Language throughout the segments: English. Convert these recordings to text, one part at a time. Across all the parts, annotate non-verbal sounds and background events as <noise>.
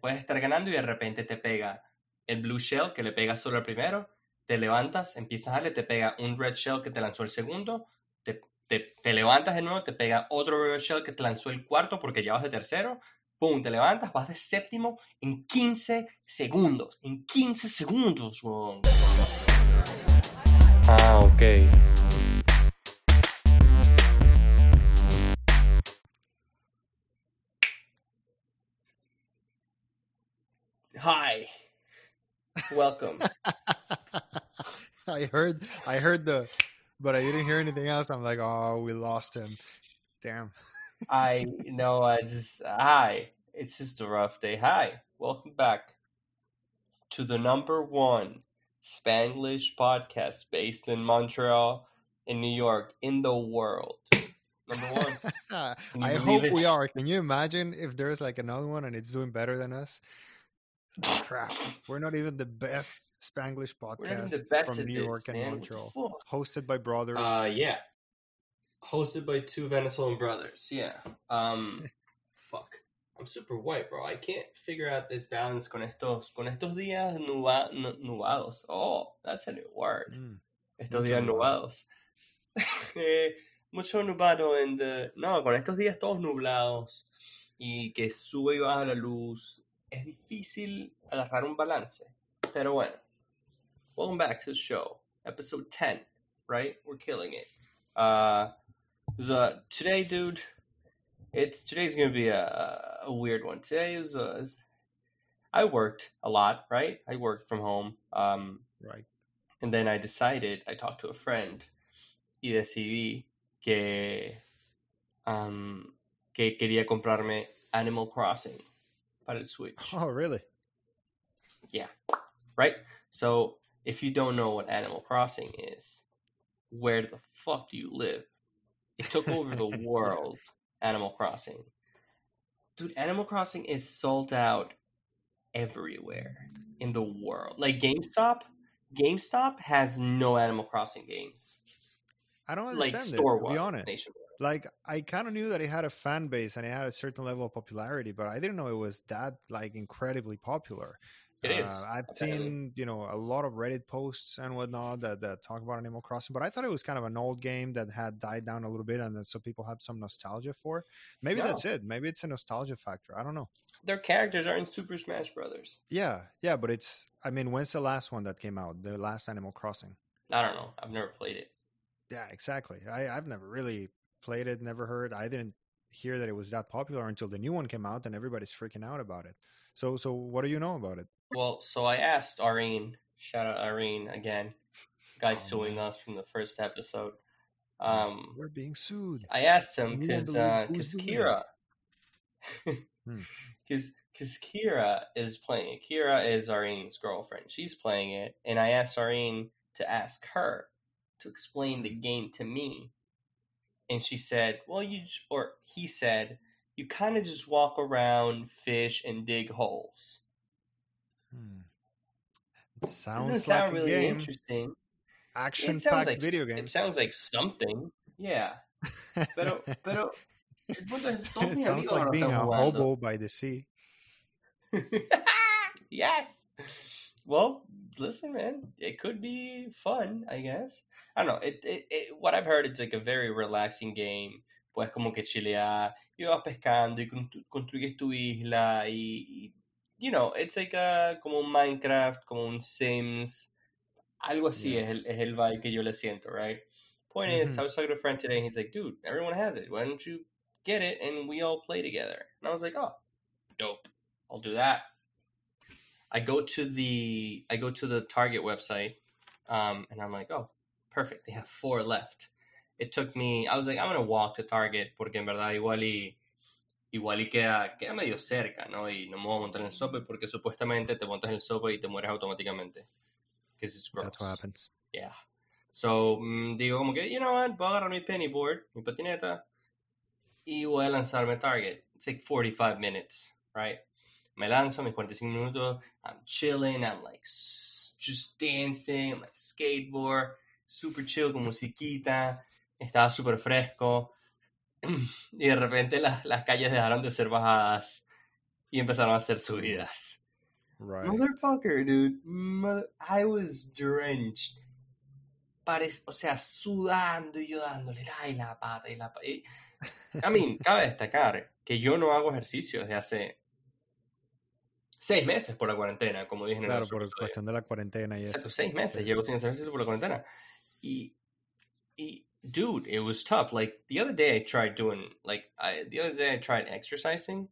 puedes estar ganando y de repente te pega el blue shell que le pega solo al primero, te levantas, empiezas a darle, te pega un red shell que te lanzó el segundo, te, te, te levantas de nuevo, te pega otro red shell que te lanzó el cuarto porque ya vas de tercero, pum, te levantas, vas de séptimo en 15 segundos, en 15 segundos, weón. Ah, ok. Hi. Welcome. I heard I heard the but I didn't hear anything else. I'm like, oh, we lost him. Damn. I know I just hi. It's just a rough day. Hi. Welcome back to the number one Spanglish podcast based in Montreal, in New York, in the world. Number one. <laughs> I hope we are. Can you imagine if there's like another one and it's doing better than us? Crap. We're not even the best Spanglish We're podcast the best from New York and man. Montreal. Hosted by brothers. Uh, yeah. Hosted by two Venezuelan brothers. Yeah. Um, <laughs> fuck. I'm super white, bro. I can't figure out this balance con estos, con estos días nuba- nu- nubados. Oh, that's a new word. Mm. Estos Mucho días nubados. Eh, <laughs> Mucho nublado en the- No, con estos días todos nublados y que sube y baja la luz, es difícil agarrar un balance. Pero bueno, welcome back to the show, episode 10, right? We're killing it. Uh, so today, dude, it's today's gonna be a, a weird one. Today is, uh, is I worked a lot, right? I worked from home. Um, Right. and then I decided, I talked to a friend y decidí que, um, que quería comprarme Animal Crossing Switch. Oh, really? Yeah. Right? So, if you don't know what Animal Crossing is, where the fuck do you live? It took over the <laughs> world, Animal Crossing. Dude, Animal Crossing is sold out everywhere in the world. Like GameStop, GameStop has no Animal Crossing games. I don't Like understand it, store to be honest. Like I kind of knew that it had a fan base and it had a certain level of popularity, but I didn't know it was that like incredibly popular. It is. Uh, I've apparently. seen you know a lot of Reddit posts and whatnot that, that talk about Animal Crossing, but I thought it was kind of an old game that had died down a little bit, and then so people have some nostalgia for. Maybe that's it. Maybe it's a nostalgia factor. I don't know. Their characters are in Super Smash Brothers. Yeah, yeah, but it's. I mean, when's the last one that came out? The last Animal Crossing. I don't know. I've never played it. Yeah, exactly. I, I've never really played it, never heard. I didn't hear that it was that popular until the new one came out, and everybody's freaking out about it. So, so what do you know about it? Well, so I asked Irene, shout out Irene again, guy Oh, suing man. us from the first episode. Um, We're being sued. I asked him because because doing Kira, <laughs> Hmm. because because Kira is playing it. Kira is Irene's girlfriend. She's playing it, and I asked Irene to ask her to explain the game to me, and she said, "Well, you or he said." You kind of just walk around, fish, and dig holes. Hmm. Doesn't Sounds sound like really a game. interesting. Action-packed like video It sounds like something. Yeah. Pero, pero, el punto es, todos it <laughs> sounds like being a hobo by the sea. <laughs> yes. Well, listen, man. It could be fun, I guess. I don't know. It, it, it, what I've heard, it's like a very relaxing game. Pues como que chilear, y vas pescando y construyes tu isla y, y, you know, it's like a, como un Minecraft, como un Sims. Algo así Yeah. es, el, es el vibe que yo le siento, right? Point is, Mhm. I was talking to a friend today, and he's like, dude, everyone has it. Why don't you get it and we all play together? And I was like, oh, dope. I'll do that. I go to the I go to the Target website, um, and I'm like, oh, perfect. They have four left. It took me. I was like, I'm gonna walk to Target porque en verdad igual y igual y queda queda medio cerca, ¿no? Y no me voy a montar en el subway porque supuestamente te montas en el subway y te mueres automáticamente. Because it's gross. That's what happens. Yeah. So, mm, digo como que, you know what, voy a agarrar mi penny board, mi patineta, y voy a lanzarme a Target. It's like 45 minutes, right? Me lanzo, mis 45 minutos, I'm chilling, I'm like just dancing, I'm like skateboard, super chill con musiquita, estaba súper fresco, <clears throat> y de repente las, las calles dejaron de ser bajadas, y empezaron a hacer subidas. Right. Motherfucker, dude. Mother- I was drenched. Parec- o sea, sudando y yo dándole ay, la pata y la pata. I mean, cabe destacar que yo no hago ejercicio desde hace seis meses por la cuarentena, como dije en el Claro, por episodio. cuestión de la cuarentena y eso. Exacto, seis meses llevo sin hacer ejercicio por la cuarentena. Y, y, dude, it was tough. Like, the other day I tried doing, like, I, the other day I tried exercising.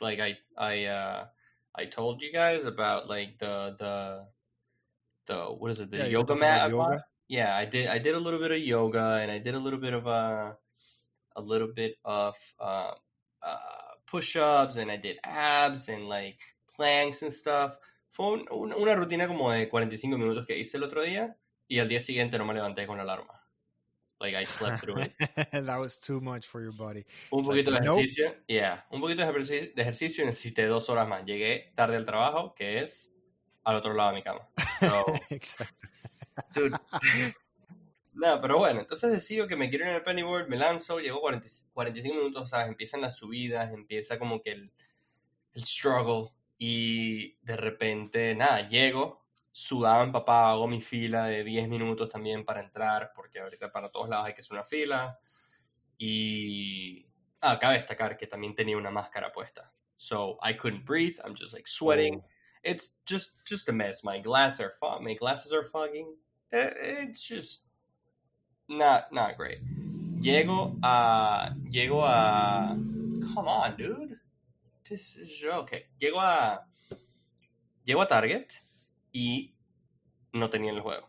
Like, I, I, uh, I told you guys about, like, the, the, the, what is it, the Yeah, yoga mat I bought? yoga. Yeah, I did, I did a little bit of yoga and I did a little bit of, uh, a little bit of, uh, uh, push-ups and I did abs and, like, planks and stuff. Fue un- un- una rutina como de 45 minutos que hice el otro día y al día siguiente no me levanté con alarma. Like I slept through it. <laughs> that was too much for your body. Un It's like, poquito de nope. ejercicio, yeah, un poquito de ejercicio, de ejercicio y necesité dos horas más. Llegué tarde al trabajo, que es al otro lado de mi cama. So, <laughs> exactly. dude. No, pero bueno, entonces decido que me quiero ir en el pennyboard, me lanzo, llego 40 45 minutos, ¿sabes? Empiezan las subidas, empieza como que el, el struggle y de repente, nada, llego, sudado empapado, hago mi fila de 10 minutos también para entrar, porque ahorita para todos lados hay que hacer una fila. Y ah, cabe destacar que también tenía una máscara puesta. So I couldn't breathe, I'm just like sweating. Oh. It's just just a mess. My glasses are fog. My glasses are fogging. Eh, It's just not not great. Llego a llego a come on, dude. Okay. Llego a llego a Target y no tenía el juego.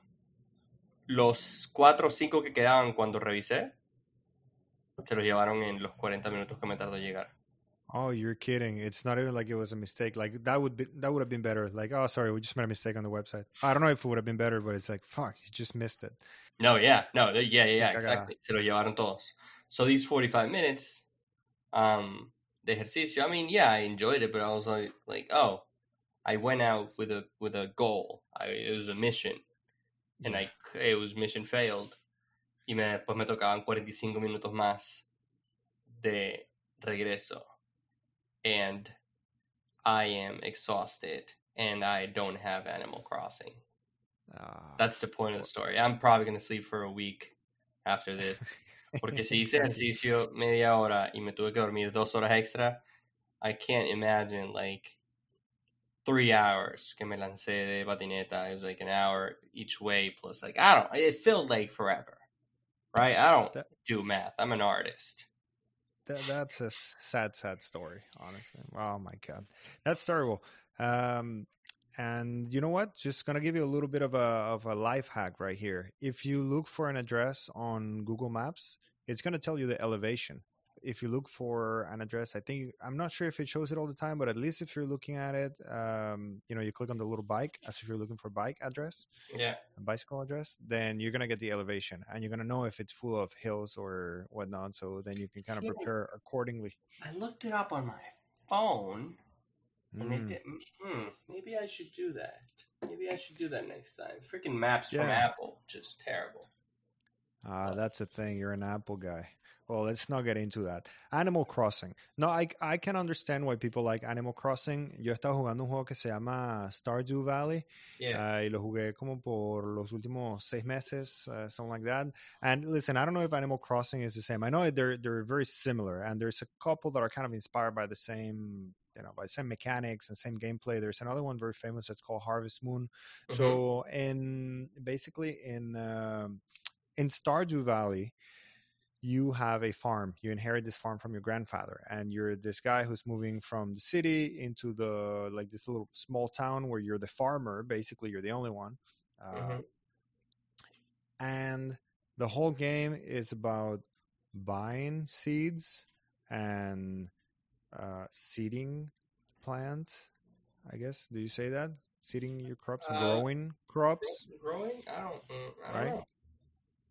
Los cuatro o cinco que quedaban cuando revisé se los llevaron en los 40 minutos que me tardó en llegar. Oh, you're kidding! It's not even like it was a mistake. Like that would be that would have been better. Like, oh, sorry, we just made a mistake on the website. I don't know if it would have been better, but it's like, fuck, you just missed it. No, yeah, no, yeah, yeah, exactly. Se lo llevaron todos. So these 45 minutes um, de ejercicio, I mean, yeah, I enjoyed it, but I was like, like, oh, I went out with a with a goal. I, it was a mission, and I it was mission failed. Y me, después me tocaban 45 minutos más de regreso, and I am exhausted, and I don't have Animal Crossing. Ah, That's the point of the story. I'm probably going to sleep for a week after this. <laughs> Porque <laughs> si hice ejercicio media hora y me tuve que dormir dos horas extra, I can't imagine like three hours que me lancé de patineta. It was like an hour each way plus like, I don't, it felt like forever. Right? I don't That- do math. I'm an artist. That, that's a sad, sad story, honestly. Oh my god, that's terrible. Um, and you know what? Just gonna give you a little bit of a of a life hack right here. If you look for an address on Google Maps, it's gonna tell you the elevation. If you look for an address, I think I'm not sure if it shows it all the time, but at least if you're looking at it, um, you know, you click on the little bike as if you're looking for bike address, Yeah. a bicycle address, then you're gonna get the elevation, and you're gonna know if it's full of hills or whatnot. So then you can kind of prepare accordingly. I looked it up on my phone Mm. didn't. Hmm, maybe I should do that. Maybe I should do that next time. Freaking maps from Apple, just terrible. Ah, that's the thing. You're an Apple guy. Well, let's not get into that. Animal Crossing. No, I, I can understand why people like Animal Crossing. Yo estaba jugando un juego que se llama Stardew Valley Yeah. uh, y lo jugué como por los últimos seis meses, uh, something like that. And listen, I don't know if Animal Crossing is the same. I know they're they're very similar, and there's a couple that are kind of inspired by the same, you know, by same mechanics and same gameplay. There's another one very famous that's called Harvest Moon. Mhm. So in basically in um, in Stardew Valley, you have a farm. You inherit this farm from your grandfather, and you're this guy who's moving from the city into the like this little small town where you're the farmer. Basically, you're the only one. Uh, Mhm. And the whole game is about buying seeds and uh, seeding plants. I guess. Do you say that? Seeding your crops, Uh, growing crops. Growing? I don't. I don't Right? know.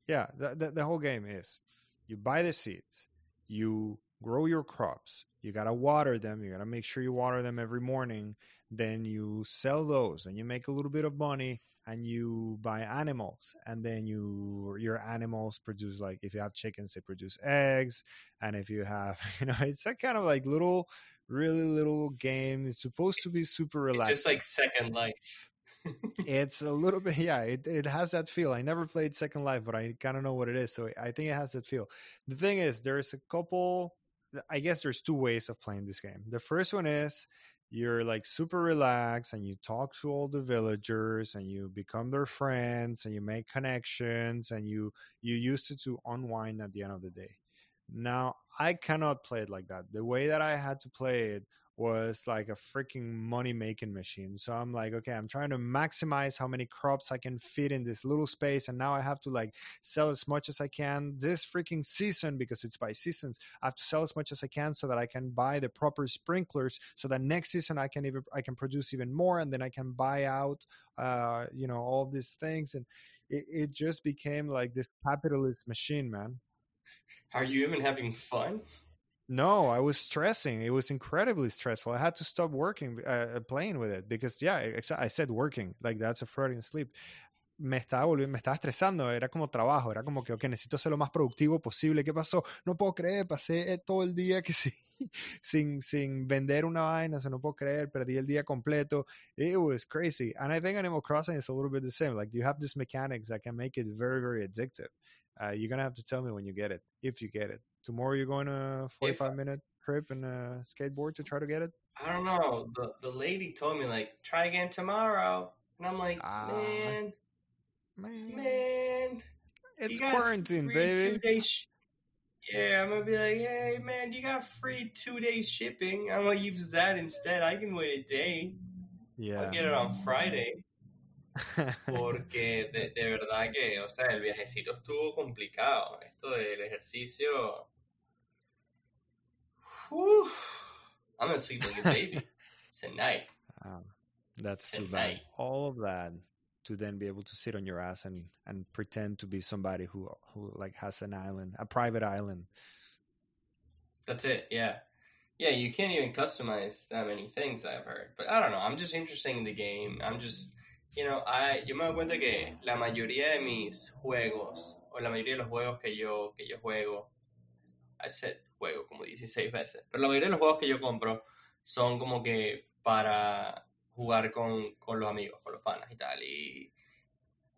Yeah, the, the, the whole game is you buy the seeds, you grow your crops, you got to water them, you got to make sure you water them every morning, then you sell those and you make a little bit of money and you buy animals and then you your animals produce like if you have chickens they produce eggs and if you have <laughs> you know it's a kind of like little really little game. It's supposed to be super relaxed. It's just like Second Life. it's a little bit <laughs> yeah it, it has that feel i never played second life but i kind of know what it is so i think it has that feel the thing is there's a couple i guess there's two ways of playing this game the first one is you're like super relaxed and you talk to all the villagers and you become their friends and you make connections and you you use it to unwind at the end of the day. Now i cannot play it like that. The way that i had to play it was like a freaking money making machine. So I'm like, okay, I'm trying to maximize how many crops I can fit in this little space. And now I have to like sell as much as I can this freaking season because it's by seasons. I have to sell as much as I can so that I can buy the proper sprinklers so that next season I can even I can produce even more and then I can buy out uh, you know, all these things. And it, it just became like this capitalist machine, man. Are you even having fun? No, I was stressing. It was incredibly stressful. I had to stop working, uh, playing with it because, yeah, I said working, like that's a Freudian sleep. Me estaba volviendo, me estaba estresando, era como trabajo, era como que, ok, necesito ser lo más productivo posible. ¿Qué pasó? No puedo creer, pasé todo el día que sí, <laughs> sin, sin vender una vaina, o sea, no puedo creer, perdí el día completo. It was crazy. And I think Animal Crossing is a little bit the same. Like, you have these mechanics that can make it very, very addictive. Uh, you're gonna have to tell me when you get it, if you get it. Tomorrow you're going a 45 if, minute trip and a skateboard to try to get it. I don't know. The the lady told me like try again tomorrow, and I'm like, uh, man, man, man, it's quarantine, baby. Yeah, I'm gonna be like, hey man, you got free two day shipping. I'm gonna use that instead. I can wait a day. Yeah, I'll get it on Friday. Porque de, de, verdad que, o sea, el viajecito estuvo complicado. Esto del ejercicio. Whew, I'm gonna sleep like a baby <laughs> tonight. Um, that's tonight. too bad. All of that to then be able to sit on your ass and and pretend to be somebody who who like has an island, a private island. That's it. Yeah. Yeah, you can't even customize that many things I've heard. But I don't know. I'm just interested in the game. I'm just you know, I, yo me doy cuenta que la mayoría de mis juegos, o la mayoría de los juegos que yo, que yo juego, I said juego como 16 veces, pero la mayoría de los juegos que yo compro son como que para jugar con, con los amigos, con los panas y tal. Y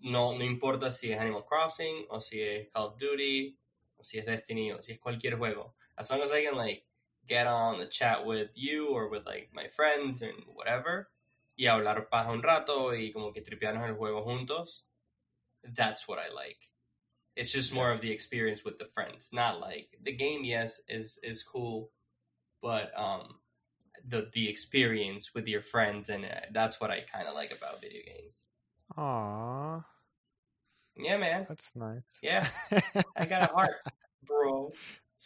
no, no importa si es Animal Crossing, o si es Call of Duty, o si es Destiny, o si es cualquier juego. As long as I can like get on the chat with you or with like my friends and whatever, y hablar paja un rato y como que tripearnos el juego juntos, that's what I like. It's just more of the experience with the friends, not like the game. Yes, is is cool, but um, the the experience with your friends and uh, that's what I kind of like about video games. Aww. Yeah, man. That's nice. Yeah, <laughs> I got a heart, bro.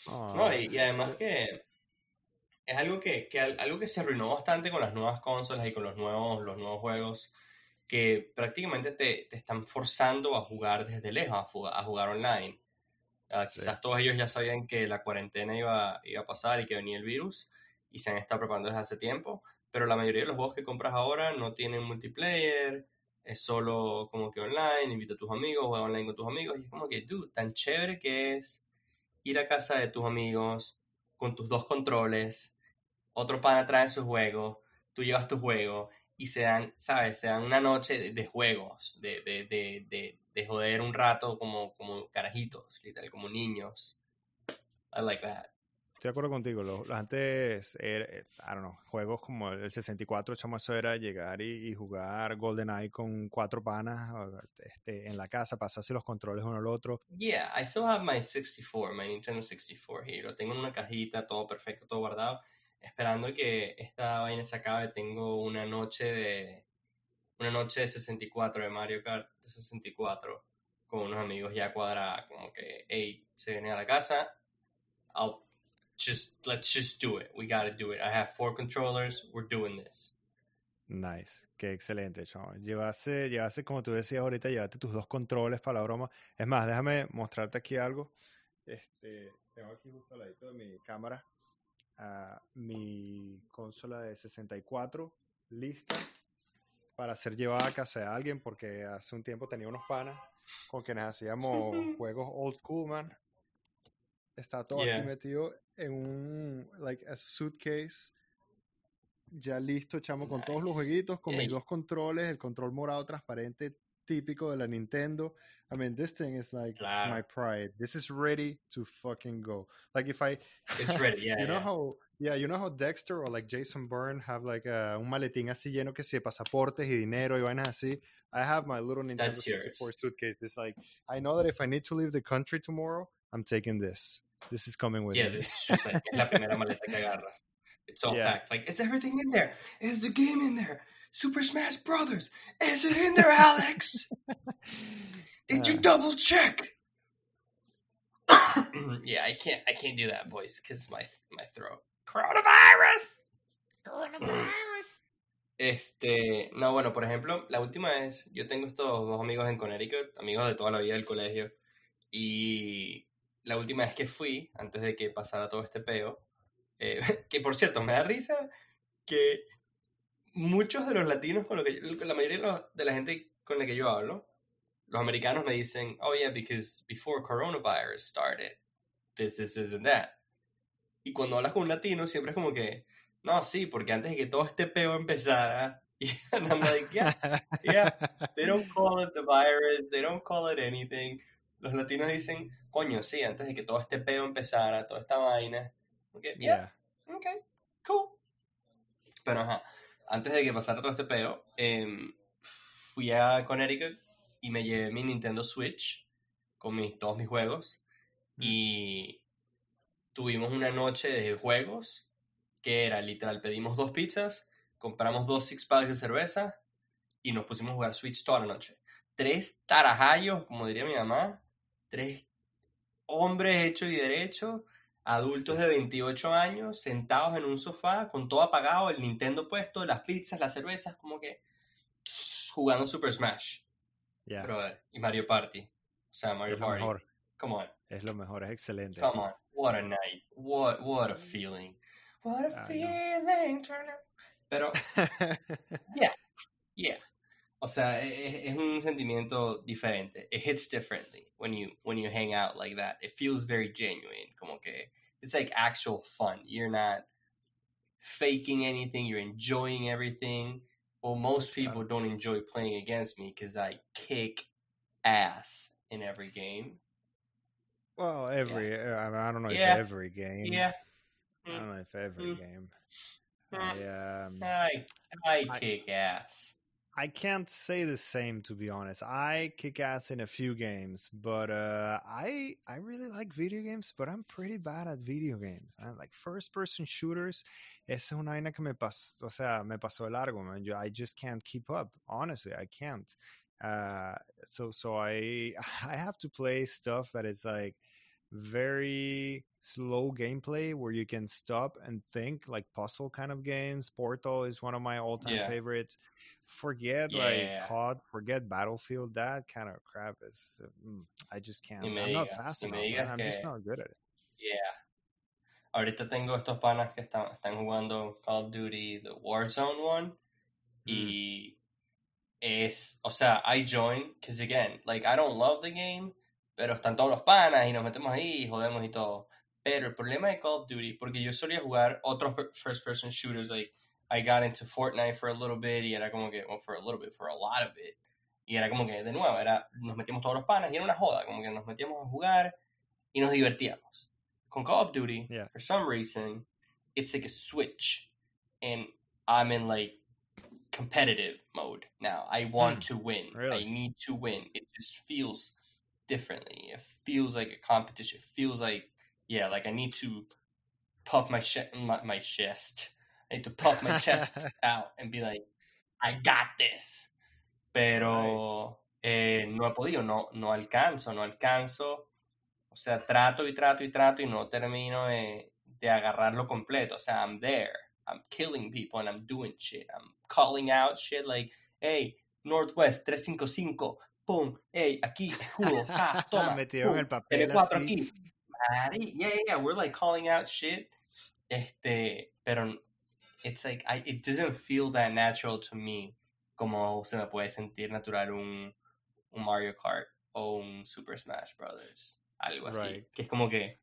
Aww. No, y, y además que es algo que, que, algo que se arruinó bastante con las nuevas consolas y con los nuevos, los nuevos juegos que prácticamente te, te están forzando a jugar desde lejos, a jugar, a jugar online. Uh, sí. Quizás todos ellos ya sabían que la cuarentena iba, iba a pasar y que venía el virus y se han estado preparando desde hace tiempo, pero la mayoría de los juegos que compras ahora no tienen multiplayer, es solo como que online, invita a tus amigos, juega online con tus amigos y es como que, dude, tan chévere que es ir a casa de tus amigos con tus dos controles, otro pana trae su juego, tú llevas tu juego y se dan, ¿sabes? Se dan una noche de, de juegos, de, de, de, de, joder un rato como, como carajitos, literal, como niños. I like that. Estoy de acuerdo contigo. Los, los antes, eh, I don't know, juegos como el 64, chamo, eso era llegar y, y, jugar GoldenEye con cuatro panas este, en la casa, pasarse los controles uno al otro. Yeah, I still have my 64, my Nintendo 64 here. Lo tengo en una cajita, todo perfecto, todo guardado esperando que esta vaina se acabe, tengo una noche de una noche de 64 de Mario Kart de 64 con unos amigos ya cuadrada, como que, hey, se viene a la casa, I'll just, let's just do it, we gotta do it. I have four controllers, we're doing this. Nice, qué excelente, chaval. Llevase, llevase, como tú decías ahorita, llevaste tus dos controles para la broma. Es más, déjame mostrarte aquí algo. Este, tengo aquí justo al ladito de mi cámara mi consola de 64 lista para ser llevada a casa de alguien porque hace un tiempo tenía unos panas con quienes hacíamos <laughs> juegos old school, man. Está todo aquí metido en un, like, a suitcase ya listo, chamo, con todos los jueguitos, con mis dos controles, el control morado transparente típico de la Nintendo. I mean, this thing is like Claro. my pride. This is ready to fucking go. Like if I, It's ready, <laughs> yeah, you know yeah. how, yeah, you know how Dexter or like Jason Bourne have like a, un maletín así lleno que sí pasaportes y dinero y vainas así. I have my little Nintendo That's 64 yours. suitcase. It's like I know that if I need to leave the country tomorrow, I'm taking this. This is coming with Yeah, me. this like, es la primera maleta que agarras. It's all Yeah. packed. Like, it's everything in there. Is the game in there? Super Smash Brothers. Is it in there, Alex? <laughs> Did you Uh. double check? <coughs> yeah, I can't. I can't do that voice because my my throat. Coronavirus. <coughs> Este, no, bueno, por ejemplo, la última vez yo tengo estos dos amigos en Connecticut, amigos de toda la vida del colegio, y la última vez que fui, antes de que pasara todo este peo, eh, <laughs> que por cierto, me da risa que muchos de los latinos con lo que yo- la mayoría de, los- de la gente con la que yo hablo, los americanos me dicen, oh yeah, because before coronavirus started, this, this, this, and that. Y cuando hablas con un latino, siempre es como que, no, sí, porque antes de que todo este peo empezara, <laughs> y and I'm like, yeah, yeah, they don't call it the virus, they don't call it anything. Los latinos dicen, coño, sí, antes de que todo este peo empezara, toda esta vaina. Okay, yeah, yeah. ok, cool. Pero ajá, antes de que pasara todo este peo, em, fui a Connecticut y me llevé mi Nintendo Switch con mis, todos mis juegos. Mm. Y tuvimos una noche de juegos que era literal, pedimos dos pizzas, compramos dos six packs de cerveza y nos pusimos a jugar Switch toda la noche. Tres tarajayos, como diría mi mamá, tres hombres hechos y derechos, adultos de 28 años, sentados en un sofá, con todo apagado, el Nintendo puesto, las pizzas, las cervezas, como que jugando Super Smash, Yeah. brother, y Mario Party. O sea, Mario Es lo Party. mejor. Come on. Es lo mejor. Es excelente. Come on, what a night, what what a feeling, what a feeling. Turner. Pero <laughs> yeah, o sea, es, un sentimiento diferente. It hits differently when you when you hang out like that. It feels very genuine, como que it's like actual fun. You're not faking anything. You're enjoying everything. Well, most people don't enjoy playing against me because I kick ass in every game. well, every I, mean, I don't know Yeah. if every game. Yeah, I don't know if every Mm. game. Mm. I um, I I I- kick ass. I can't say the same to be honest. I kick ass in a few games, but uh, I I really like video games, but I'm pretty bad at video games. I like first person shooters. Esa es una vaina que me pasó, o sea, me pasó de largo, man. I just can't keep up. Honestly, I can't. Uh, so so I <laughs> I have to play stuff that is like very slow gameplay where you can stop and think like puzzle kind of games. Portal is one of my all-time Yeah. favorites. Forget Yeah. like COD, forget Battlefield. That kind of crap is uh, mm, I just can't. Me I'm not digas, fast enough. I'm just not good at it. Yeah. Ahorita tengo estos panas que están, están jugando Call of Duty, the Warzone one. Y es, o sea, I join, because again, like, I don't love the game, pero están todos los panas y nos metemos ahí y jodemos y todo. Pero el problema de Call of Duty, porque yo solía jugar otros first person shooters, like, I got into Fortnite for a little bit y era como que, well, for a little bit, for a lot of it. Y era como que, de nuevo, era, nos metíamos todos los panas y era una joda, como que nos metíamos a jugar y nos divertíamos. Con Call of Duty, Yeah. for some reason, it's like a switch. And I'm in like competitive mode now. I want hmm. to win. I need to win. It just feels differently. It feels like a competition. It feels like, yeah, like I need to puff my, sh- my, my chest. I to puff my chest <laughs> out and be like, I got this. Pero eh, no he podido, no, no alcanzo, no alcanzo. O sea, trato y trato y trato y no termino de, de agarrarlo completo. O sea, I'm there. I'm killing people and I'm doing shit. I'm calling out shit like, hey, Northwest 355, pum, hey, aquí, escudo, ah, <laughs> toma, Metido en el papel L4 así. aquí. Mari, yeah, yeah, yeah, we're like calling out shit. Este, pero it's like, I, it doesn't feel that natural to me como se me puede sentir natural un, un Mario Kart o un Super Smash Brothers. Algo así. Right. Que es como que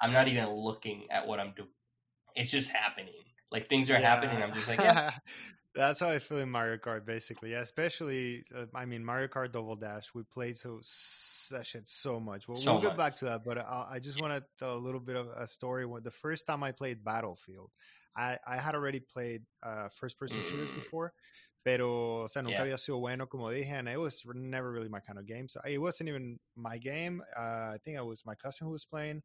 I'm not even looking at what I'm doing. It's just happening. Like things are yeah. happening. I'm just like, yeah. <laughs> That's how I feel in Mario Kart, basically. Yeah, especially, uh, I mean, Mario Kart Double Dash. We played so that shit so much. Well, so we'll much. get back to that, but I, I just want to tell a little bit of a story. When the first time I played Battlefield, I, I had already played uh, first-person mm. shooters before, pero o sea, nunca yeah. había sido bueno, como dije, and it was never really my kind of game. So it wasn't even my game. Uh, I think it was my cousin who was playing,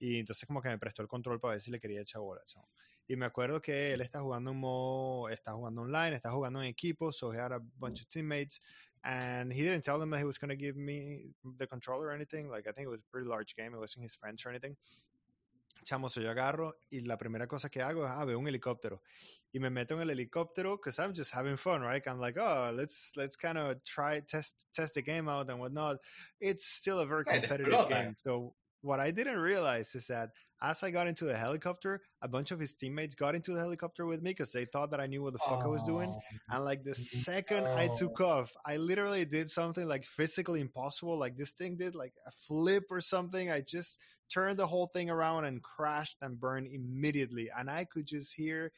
y entonces como que me prestó el control para ver si le quería echar bola. So. Y me acuerdo que él está jugando en modo, está jugando online, está jugando en equipo, so he had a bunch of teammates, and he didn't tell them that he was going to give me the controller or anything. Like, I think it was a pretty large game, it wasn't his friends or anything. Chamo, yo agarro y la primera cosa que hago es, ah, veo un helicóptero. Y me meto en el helicóptero because I'm just having fun, right? I'm like, oh, let's let's kind of try test test the game out and whatnot. It's still a very competitive game. So what I didn't realize is that as I got into the helicopter, a bunch of his teammates got into the helicopter with me because they thought that I knew what the fuck oh, I was doing. Oh, and like the second I took off, I literally did something like physically impossible. Like this thing did like a flip or something. I just turned the whole thing around and crashed and burned immediately. And I could just hear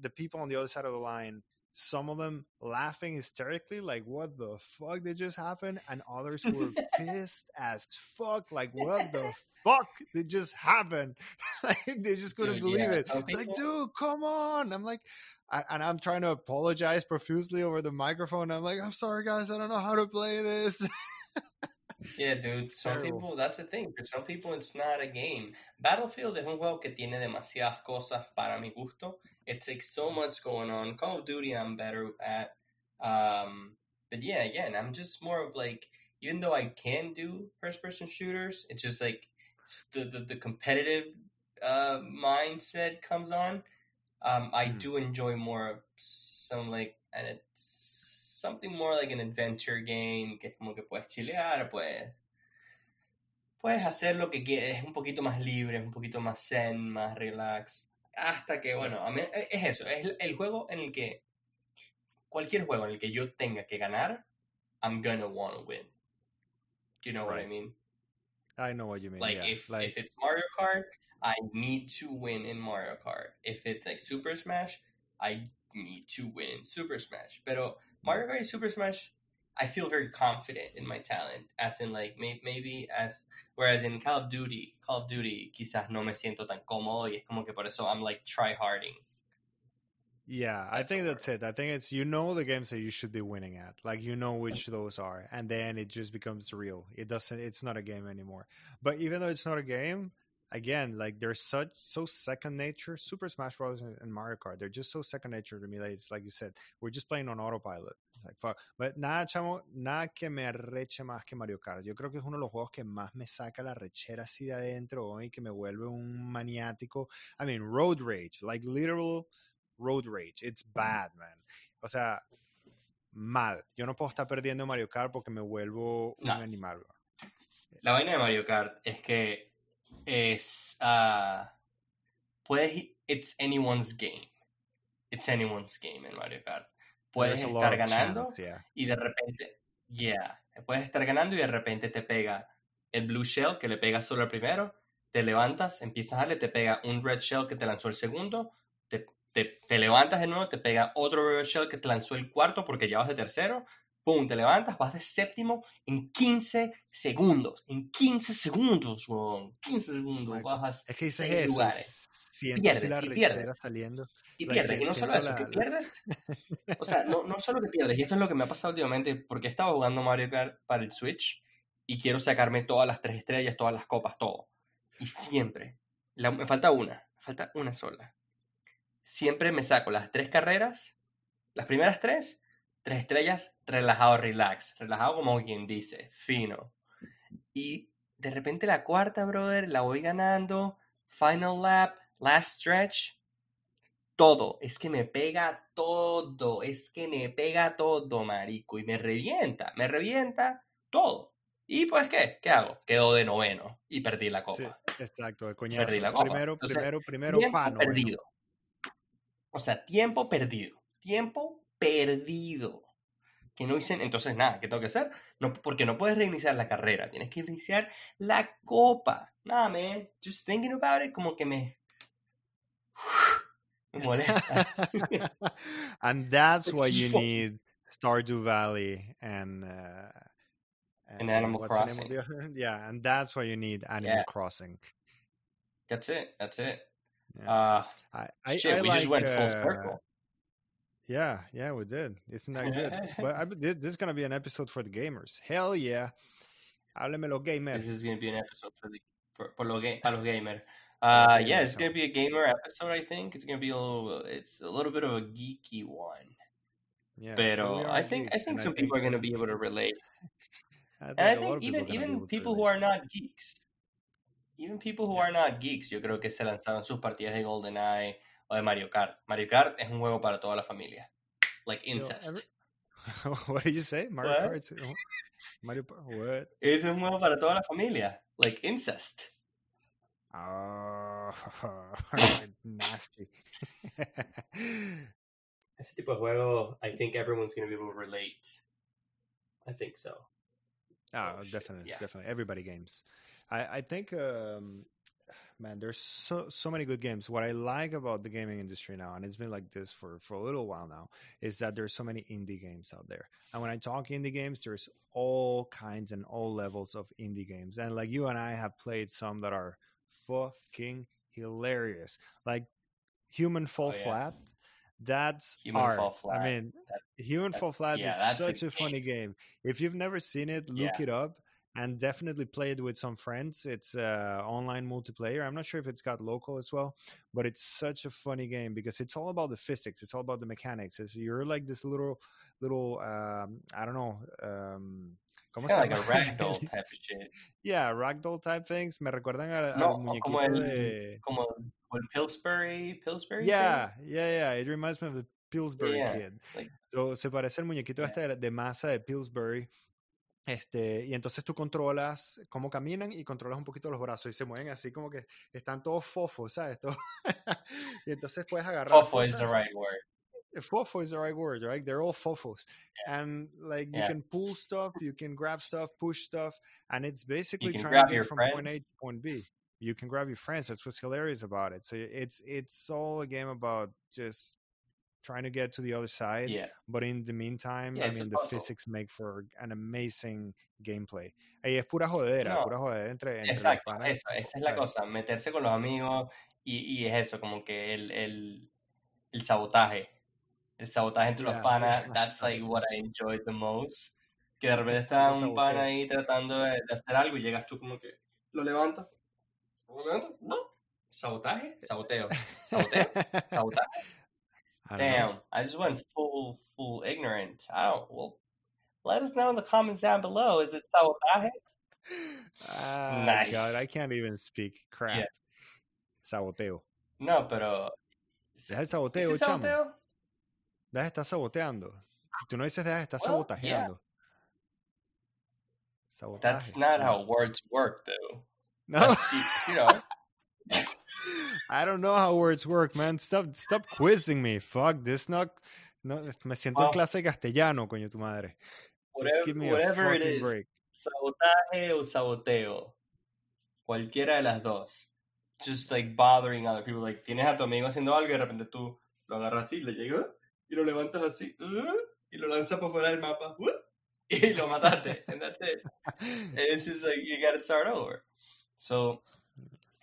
the people on the other side of the line some of them laughing hysterically, like, what the fuck did just happen? And others were <laughs> pissed as fuck, like, what the <laughs> fuck did just happen? <laughs> like, they just couldn't dude, believe yeah. it. It's like, dude, come on. I'm like, I, and I'm trying to apologize profusely over the microphone. I'm like, I'm sorry, guys, I don't know how to play this. Yeah, dude. It's some terrible. people, that's the thing. For some people, it's not a game. Battlefield es un juego que tiene demasiadas cosas para mi gusto. It takes so much going on. Call of Duty, I'm better at. Um, but yeah, again, I'm just more of like, even though I can do first person shooters, it's just like the, the, the competitive uh, mindset comes on. Um, I mm. do enjoy more of some like, and it's something more like an adventure game, que es como que puedes chilear, pues puedes hacer lo que quieres, es un poquito más libre, un poquito más zen, más relax. Hasta que, bueno, a mí, e, es eso, es el juego en el que, cualquier juego en el que yo tenga que ganar, I'm gonna want to win. Do you know what I mean? I know what you mean. Like, yeah. if, like... if it's Mario Kart, I need to win in Mario Kart. If it's like Super Smash, I need to win in Super Smash. Pero Mario Kart Super Smash, I feel very confident in my talent, as in like may, maybe as whereas in Call of Duty, Call of Duty quizás no me siento tan cómodo y es como que por eso I'm like try harding. Yeah, I think that's it. I think it's you know the games that you should be winning at. Like you know which those are and then it just becomes real. It doesn't it's not a game anymore. But even though it's not a game, again, like they're such so second nature. Super Smash Bros. and Mario Kart, they're just so second nature to me. Like it's like you said, we're just playing on autopilot. It's like fuck. But nada, chamo, nada que me arreche más que Mario Kart. Yo creo que es uno de los juegos que más me saca la rechera así de adentro y que me vuelve un maniático. I mean, road rage, like literal road rage. It's bad, man. O sea, mal. Yo no puedo estar perdiendo Mario Kart porque me vuelvo un animal. La vaina de Mario Kart es que es uh, puedes it's anyone's game. It's anyone's game en Mario Kart. Puedes estar ganando y de repente yeah puedes estar ganando y de repente te pega el blue shell que le pega solo al primero te levantas empiezas a darle te pega un red shell que te lanzó el segundo te, te, te levantas de nuevo te pega otro red shell que te lanzó el cuarto porque ya vas de tercero pum, te levantas, vas de séptimo en 15 segundos. En 15 segundos, weón. 15 segundos, bajas Es que dices eso, lugares. pierdes, la y pierdes. saliendo. Y pierdes, y no solo eso, que pierdes. <laughs> O sea, no, no solo que pierdes, y esto es lo que me ha pasado últimamente, porque estaba jugando Mario Kart para el Switch y quiero sacarme todas las tres estrellas, todas las copas, todo. Y siempre, me falta una, me falta una sola. Siempre me saco las tres carreras, las primeras tres, Tres estrellas, relajado, relax. Relajado como quien dice, fino. Y de repente la cuarta, brother, la voy ganando. Final lap, last stretch. Todo. Es que me pega todo. Es que me pega todo, marico. Y me revienta. Me revienta todo. ¿Y pues qué? ¿Qué hago? Quedo de noveno y perdí la copa. Sí, exacto, de coñazo. Perdí la copa. Primero, primero, primero, tiempo perdido. O sea, tiempo perdido. Tiempo perdido. Que no hice, entonces nada, ¿qué tengo que hacer? No, porque no puedes reiniciar la carrera, tienes que reiniciar la copa. Nada, man, just thinking about it, como que me, <sighs> Me molesta. <laughs> and that's <laughs> why you need Stardew Valley and uh, And Animal Crossing. <laughs> Yeah, and that's why you need Animal Yeah. Crossing. That's it. That's it. Yeah. Uh, I, I, shit, I we like, just went full uh, circle. Yeah, yeah, we did. Isn't that good? but I, <laughs> this is gonna be an episode for the gamers. Hell yeah! Hábleme los gamers. This is going to be an episode for the for, for los ga- los gamers. Uh, yeah, it's going to be a gamer episode. I think it's going to be a little. It's a little bit of a geeky one. Yeah, Pero we are I think I think some people are going to be able to <laughs> relate, I and I think people even gonna even people who are not geeks, even people who Yeah. are not geeks, yo creo que se lanzaron sus partidas de GoldenEye o de Mario Kart. Mario Kart es un juego para toda la familia, like Yo, every- incest. <laughs> <laughs> what did you say? Mario What? Kart? Mario Par- What? Es un juego para toda la familia, like incest. Oh, <laughs> nasty. Ese tipo de juego, I think everyone's going to be able to relate. I think so. Oh, Oh, definitely, yeah. definitely. Everybody games. I I think, um, man, there's so so many good games. What I like about the gaming industry now, and it's been like this for for a little while now, is that there's so many indie games out there. And when I talk indie games, there's all kinds and all levels of indie games. And like you and I have played some that are fucking hilarious, like Human Fall Oh, yeah. Flat. That's Human art. Fall Flat. I mean, That- Human that- Fall Flat yeah, is that's a such a, funny game. If you've never seen it, look Yeah. it up and definitely play it with some friends. It's uh, online multiplayer. I'm not sure if it's got local as well, but it's such a funny game because it's all about the physics. It's all about the mechanics. It's, you're like this little, little, um, I don't know. Um, ¿Cómo It's se kind of like a <laughs> ragdoll type of shit. yeah, ragdoll type things. Me recuerdan a, No, al o como el, de... como el Pillsbury, Pillsbury Yeah, thing? yeah, yeah. It reminds me of the Pillsbury Yeah, Kid. like- So, se parece al muñequito Yeah. este de- de masa de Pillsbury. Este, y entonces tú controlas cómo caminan y controlas un poquito los brazos y se mueven así como que están todos fofos, ¿sabes? Todo- <laughs> y entonces puedes agarrar Fofo is the right word. Eh, fofo is the right word, right? They're all fofos. And like you can pull stuff, you can grab stuff, push stuff, and it's basically can trying grab to get from point A to point B. You can grab your friends. That's what's hilarious about it. So it's it's all a game about just trying to get to the other side. Yeah. But in the meantime, Yeah, I mean, the puzzle. physics make for an amazing gameplay. Y es pura jodera, No. pura jodera entre, entre los Exacto, panas. eso, esa es la cosa, meterse con los amigos y, y es eso, como que el, el, el sabotaje. El sabotaje entre los Yeah, <laughs> panas, yeah, that's like what I enjoyed the most. Que de repente está un saboteo. ahí tratando de, de hacer algo y llegas tú como que lo levantas. ¿Lo levantas? No. ¿Sabotaje? Saboteo. ¿Saboteo? <laughs> ¿Sabotaje? I don't know. Damn, I just went full, full ignorant. I don't, well, let us know in the comments down below. Is it sabotaje? Ah, Nice. God, I can't even speak. Crap. Yeah. Saboteo. No, pero... Deja el ¿Es saboteo, it chamo. saboteo? Deja estar saboteando. Tú no dices deja de estar Well, sabotajeando. Sabotaje. That's not No. how words work, though. No. That's, you know, I don't know how words work, man. Stop, stop quizzing me. Fuck, this not. No, me siento en Well, clase de castellano, coño tu madre. Just whatever, give me a it is, break. sabotaje o saboteo, cualquiera de las dos, just like bothering other people. Like, tienes a tu amigo haciendo algo y de repente tú lo agarras así, le llegas y lo levantas así, uh, y lo lanzas por fuera del mapa, uh, y lo mataste, and that's it. <laughs> And it's just like, you gotta start over. So,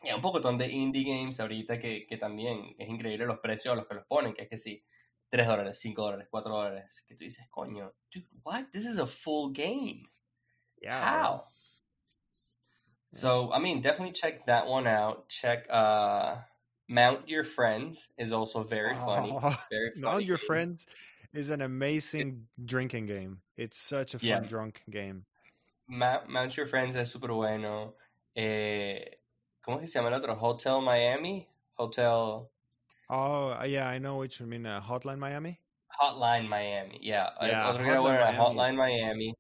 yeah, un poco de indie games ahorita que, que también es increíble los precios a los que los ponen, que es que sí, 3 dólares, 5 dólares, 4 dólares, que tú dices, coño, dude, what? This is a full game. Yeah, How? So, I mean, definitely check that one out. Check uh Mount Your Friends is also very funny. Oh, <laughs> Very funny. Mount Your game. Friends is an amazing drinking game. It's such a fun Yeah. drunk game. Mount, Mount Your Friends es súper bueno. Eh, ¿Cómo es que se llama el otro? Hotel Miami? Hotel Oh, uh, yeah, I know which you mean. Uh, Hotline Miami? Hotline Miami. Yeah. Yeah, otro que era bueno era Hotline Hotline Miami.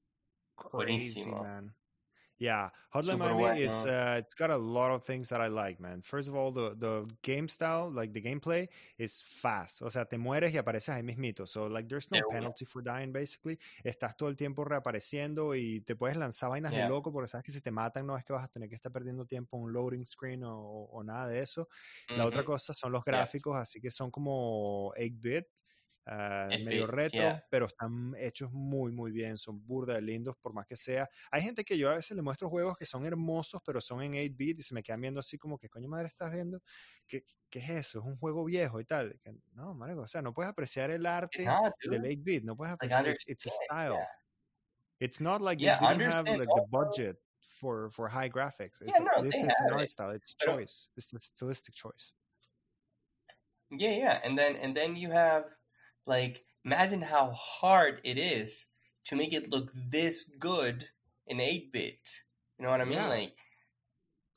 Crazy, Buenísimo. man. Yeah, Hotline Súper Miami is bueno. uh, it's got a lot of things that I like, man. First of all, the the game style, like the gameplay, is fast. O sea, te mueres y apareces ahí mismito. So like, there's no De una. penalty for dying, basically. Estás todo el tiempo reapareciendo y te puedes lanzar vainas de Yeah. loco porque sabes que si te matan no es que vas a tener que estar perdiendo tiempo en un loading screen o, o nada de eso. La otra cosa son los gráficos, así que son como 8-bit, ah, medio 8-bit, retro, yeah. pero están hechos muy, muy bien, son burda de lindos por más que sea. Hay gente que yo a veces le muestro juegos que son hermosos, pero son en 8-bit y se me quedan viendo así como que, coño madre, estás viendo, ¿qué, qué es eso? Es un juego viejo y tal. Que, no, marico, o sea, no puedes apreciar el arte del dude. 8-bit, no puedes apreciar, it's, it's a style. Yeah. It's not like Yeah, they didn't have like the budget for for high graphics. It's, no, this is an art it, style. It's choice. It's a stylistic choice. Yeah, yeah, and then and then you have like imagine how hard it is to make it look this good in 8-bit. You know what I mean? Yeah. Like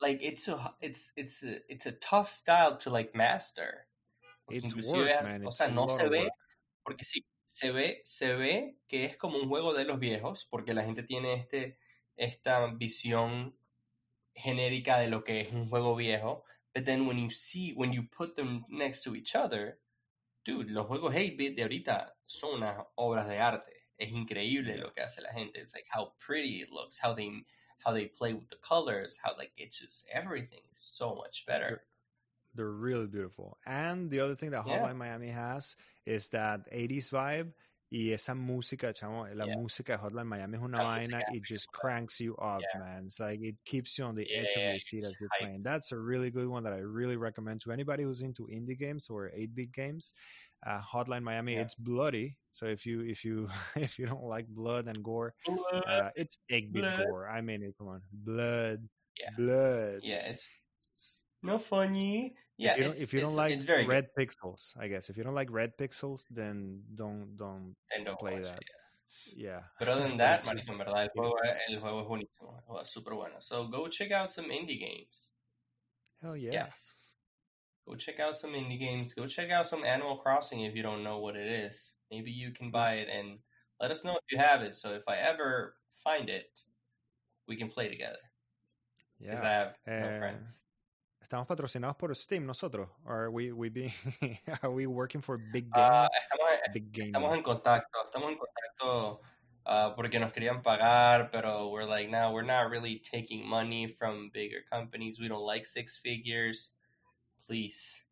like it's a it's it's a, it's a tough style to like master. It's inclusive work, man. o It's sea, no se ve porque sí, se ve se ve que es como un juego de los viejos, porque la gente tiene este esta visión genérica de lo que es un juego viejo, but then when you see when you put them next to each other, dude, los juegos 8-bit de ahorita son unas obras de arte. Es increíble lo que hace la gente. It's like how pretty it looks, how they how they play with the colors, how like it's just everything is so much better. They're really beautiful. And the other thing that Yeah. Hotline Miami has is that 80s vibe y esa música, chamo, la Yeah. música de Hotline Miami es una La vaina, música it just cranks you up, Yeah. man. It's like it keeps you on the edge of your seat as you're playing. That's a really good one that I really recommend to anybody who's into indie games or 8-bit games. Uh, Hotline Miami, Yeah. it's bloody. So if you if you <laughs> if you don't like blood and gore, uh, it's 8-bit gore. I mean it, come on. Blood. Yeah. Blood. Yeah, it's no funny. Yeah, if you don't, if you don't like red pixels, I guess if you don't like red pixels, then don't don't good. And don't play watch that. it, yeah. But other than that, en verdad, el juego, el juego es buenísimo. Es súper bueno. So go check out some indie games. Hell yeah. Yes. Go check out some indie games. Go check out some Animal Crossing if you don't know what it is. Maybe you can buy it and let us know if you have it. So if I ever find it, we can play together. Yeah. Because I Yeah. have no Eh, friends. Estamos patrocinados por Steam nosotros. Are we we be <laughs> are we working for big game? Ah, estamos, big game. estamos en contacto. Estamos en contacto ah, porque nos querían pagar, pero we're like, no, we're not really taking money from bigger companies. We don't like six figures. Please,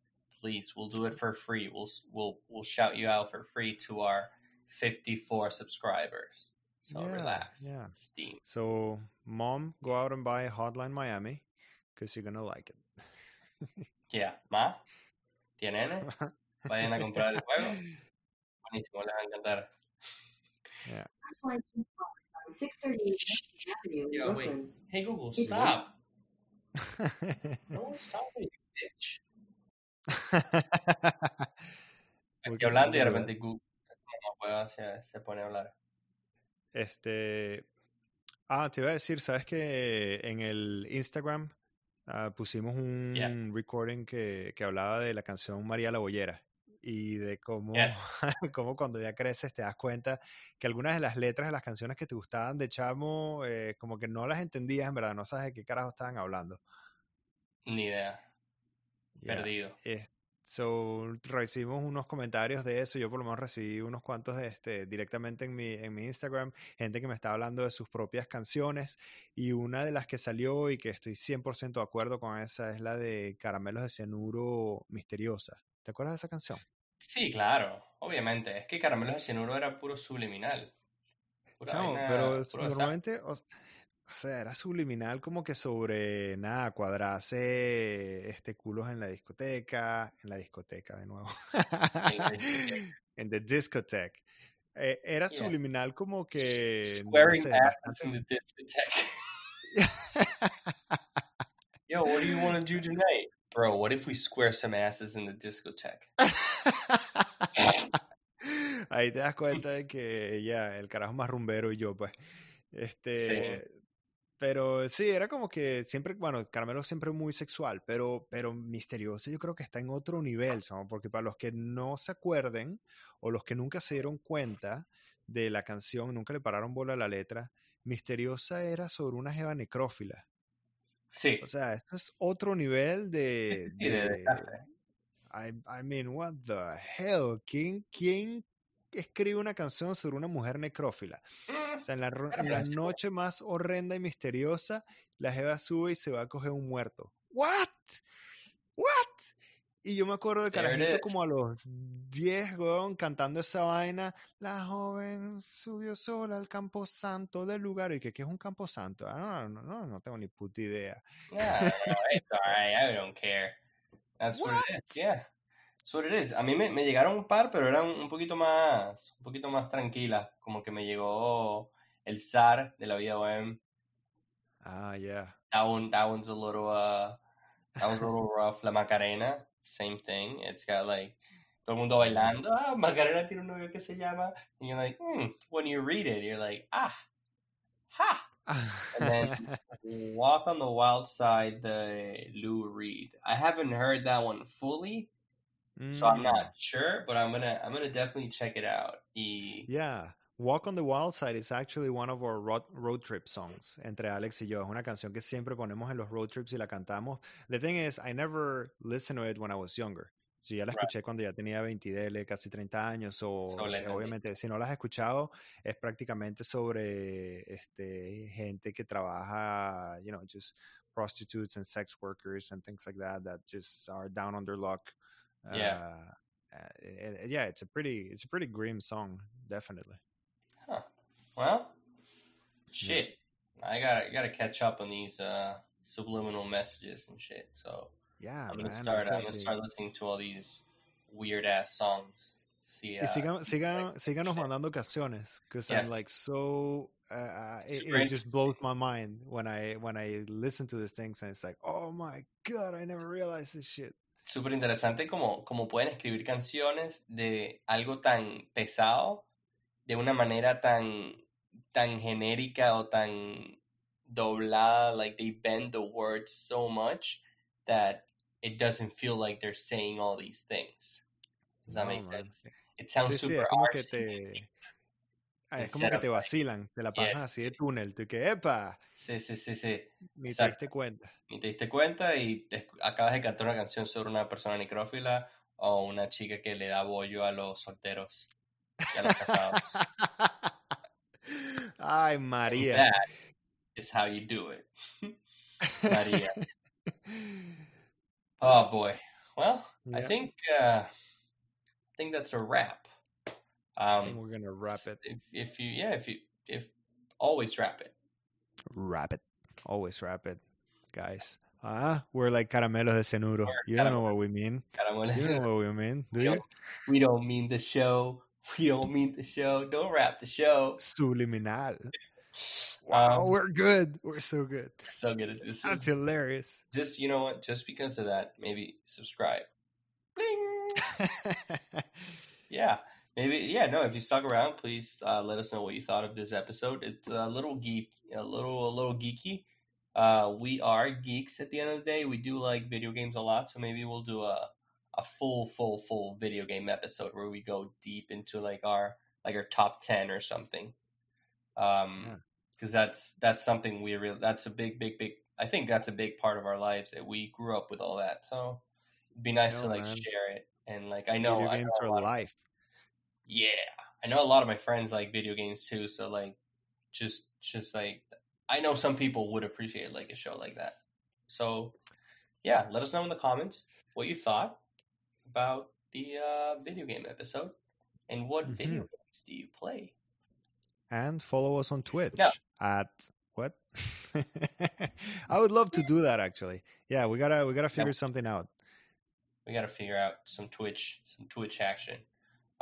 please, we'll do it for free. We'll we'll we'll shout you out for free to our 54 subscribers. So Yeah, relax. yeah. Steam. So, mom, go out and buy Hotline Miami because you're gonna like it. Yeah, ma, tía nene, <laughs> vayan a comprar el juego. Buenísimo, les va a encantar. Line two five on 638 Avenue in Yo, wait. Brooklyn. Hey Google, stop. No talking, you bitch. Aquí hablando y de repente Google se, se pone a hablar. Este. Ah, te iba a decir, ¿sabes que en el Instagram ah, pusimos un Yeah. recording que, que hablaba de la canción María la Bollera? Y de cómo, Yes. <laughs> cómo cuando ya creces te das cuenta que algunas de las letras de las canciones que te gustaban de chamo, eh, como que no las entendías, en verdad, no sabes de qué carajo estaban hablando. Ni idea. Yeah. Perdido. So, recibimos unos comentarios de eso. Yo por lo menos recibí unos cuantos este, directamente en mi, en mi Instagram. Gente que me está hablando de sus propias canciones. Y una de las que salió y que estoy 100% de acuerdo con esa es la de Caramelos de Cianuro Misteriosa. ¿Te acuerdas de esa canción? Sí, claro, obviamente. Es que Caramelos de Cianuro era puro subliminal. Chamo, vaina, pero normalmente, o, o sea, era subliminal como que sobre nada, cuadrarse este, culos en la discoteca, en la discoteca de nuevo. En <laughs> the discotheque. Eh, era Yeah. subliminal como que, no Squaring sé, asses in the discotheque. <laughs> Yo, what do you want to do tonight? Bro, what if we square some asses in the discotheque? <laughs> Ahí te das cuenta de que ya, el carajo más rumbero y yo, pues. Este, pero sí, era como que siempre, bueno, Caramelo siempre muy sexual, pero, pero misterioso yo creo que está en otro nivel, ¿no? porque para los que no se acuerden o los que nunca se dieron cuenta de la canción, nunca le pararon bola a la letra, Misteriosa era sobre una jeva necrófila. Sí. O sea, esto es otro nivel de... Sí, de. I, I mean, what the hell? ¿Quién, ¿Quién escribe una canción sobre una mujer necrófila? O sea, en la, en noche más horrenda y misteriosa, la jeva sube y se va a coger un muerto. ¿What? ¿What? Y yo me acuerdo de carajito como a los 10, weón, cantando esa vaina. La joven subió sola al campo santo del lugar. ¿Y que qué es un campo santo? Ah, no, no, no, no tengo ni puta idea. Yeah. It's alright. I don't care. That's what, it is. <laughs> Yeah. What it is. A mí me, me llegaron un par, pero eran un poquito más, un poquito más tranquilas. Como que me llegó el zar de la vida OM. Ah, yeah. That one, that one's a little, uh, that one's a little rough. La Macarena, same thing. It's got like todo el mundo bailando. Ah, Macarena tiene un novio que se llama. And you're like, hmm. When you read it, you're like, ah, ha. then- <laughs> Walk on the Wild Side, the Lou Reed. I haven't heard that one fully, so I'm Mm. not sure, but I'm gonna I'm gonna definitely check it out. Yeah. Walk on the Wild Side is actually one of our road, road trip songs entre Alex y yo. Es una canción que siempre ponemos en los road trips y la cantamos. The thing is, I never listened to it when I was younger. So ya la Right. escuché cuando ya tenía 20 dele, casi 30 años. O So o sea, obviamente, si no la has escuchado, es prácticamente sobre este, gente que trabaja, you know, just prostitutes and sex workers and things like that that just are down on their luck. Yeah. Uh, uh, it- yeah, it's a pretty, it's a pretty grim song, definitely. Huh. well, shit, I gotta gotta catch up on these uh, subliminal messages and shit. So Yeah, I'm gonna man, start I'm gonna start listening to all these weird ass songs. See, uh, sigan, sigan, like, síganos shit. mandando canciones, because I'm like so. Uh, uh, it, it just blows my mind when I when I listen to these things and it's like, oh my god, I never realized this shit. Súper interesante como, como pueden escribir canciones de algo tan pesado de una manera tan, tan genérica o tan doblada, like they bend the words so much that it doesn't feel like they're saying all these things. Does that No, make man. sense? It sounds Sí, sí, super es como que artsy. te, ah, es como que te vacilan, te la pasan Yes, así de túnel, tú que, epa, Sí, sí, sí, sí. ni te Exacto. diste cuenta. Y te diste cuenta y te- acabas de cantar una canción sobre una persona necrófila o una chica que le da bollo a los solteros y a los casados. <laughs> Ay, And María. That is how you do it. <laughs> Maria. <laughs> Oh boy. Well, I Yeah. think uh, I think that's a wrap. Um, we're gonna wrap it. If, if you yeah, if you if always wrap it. Wrap it. Always wrap it, guys. Ah, we're like caramelos de cianuro. You don't know what we mean. Caramelos. You know what we mean, do we, you? don't, <laughs> we don't mean the show. We don't mean the show. Don't wrap the show. Subliminal. <sighs> Wow, Um, we're good. We're so good. so good at this. That's hilarious. Just you know what? Just because of that, maybe subscribe. Bling. <laughs> yeah maybe yeah no if you stuck around please uh, let us know what you thought of this episode it's a little geek a little a little geeky uh, we are geeks at the end of the day we do like video games a lot so maybe we'll do a, a full full full video game episode where we go deep into like our like our top 10 or something um Yeah. because that's that's something we really that's a big big big i think that's a big part of our lives that we grew up with all that so it'd be nice to like man. share it and like i know Video I games know are lot of- life. Yeah i know a lot of my friends like video games too so like just just like i know some people would appreciate like a show like that so yeah let us know in the comments what you thought about the uh, video game episode and what video Mhm. games do you play And follow us on Twitch Yeah. at what? <laughs> I would love to do that actually. Yeah, we gotta we gotta figure something out. we got to figure out some twitch some twitch action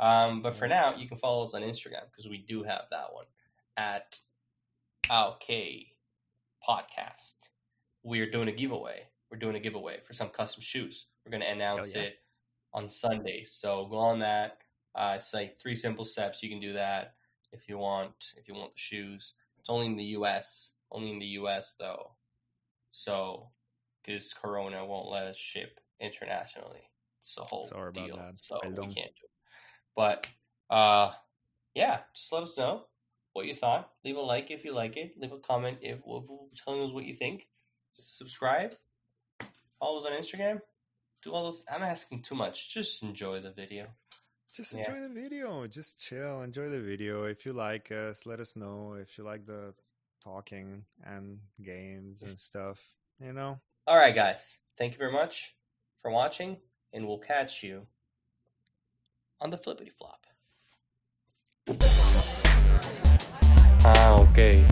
um, but for now you can follow us on instagram because we do have that one at okay podcast. We're doing a giveaway. We're doing a giveaway for some custom shoes. We're going to announce yeah. it on sunday. So go on that. Uh, it's like three simple steps. You can do that if you want if you want the shoes. It's only in the us only in the us though. So because corona won't let us ship internationally. It's a whole Sorry deal. that. so we can't do it but uh yeah just let us know what you thought. Leave a like if you like it. Leave a comment if, telling us what you think. Subscribe. Follow us on Instagram. Do all this. I'm asking too much. Just enjoy the video. Just Yeah. enjoy the video. Just chill. Enjoy the video. If you like us, let us know. If you like the talking and games and stuff, you know. All right, guys. Thank you very much for watching, and we'll catch you on the flippity flop. Ah, ok.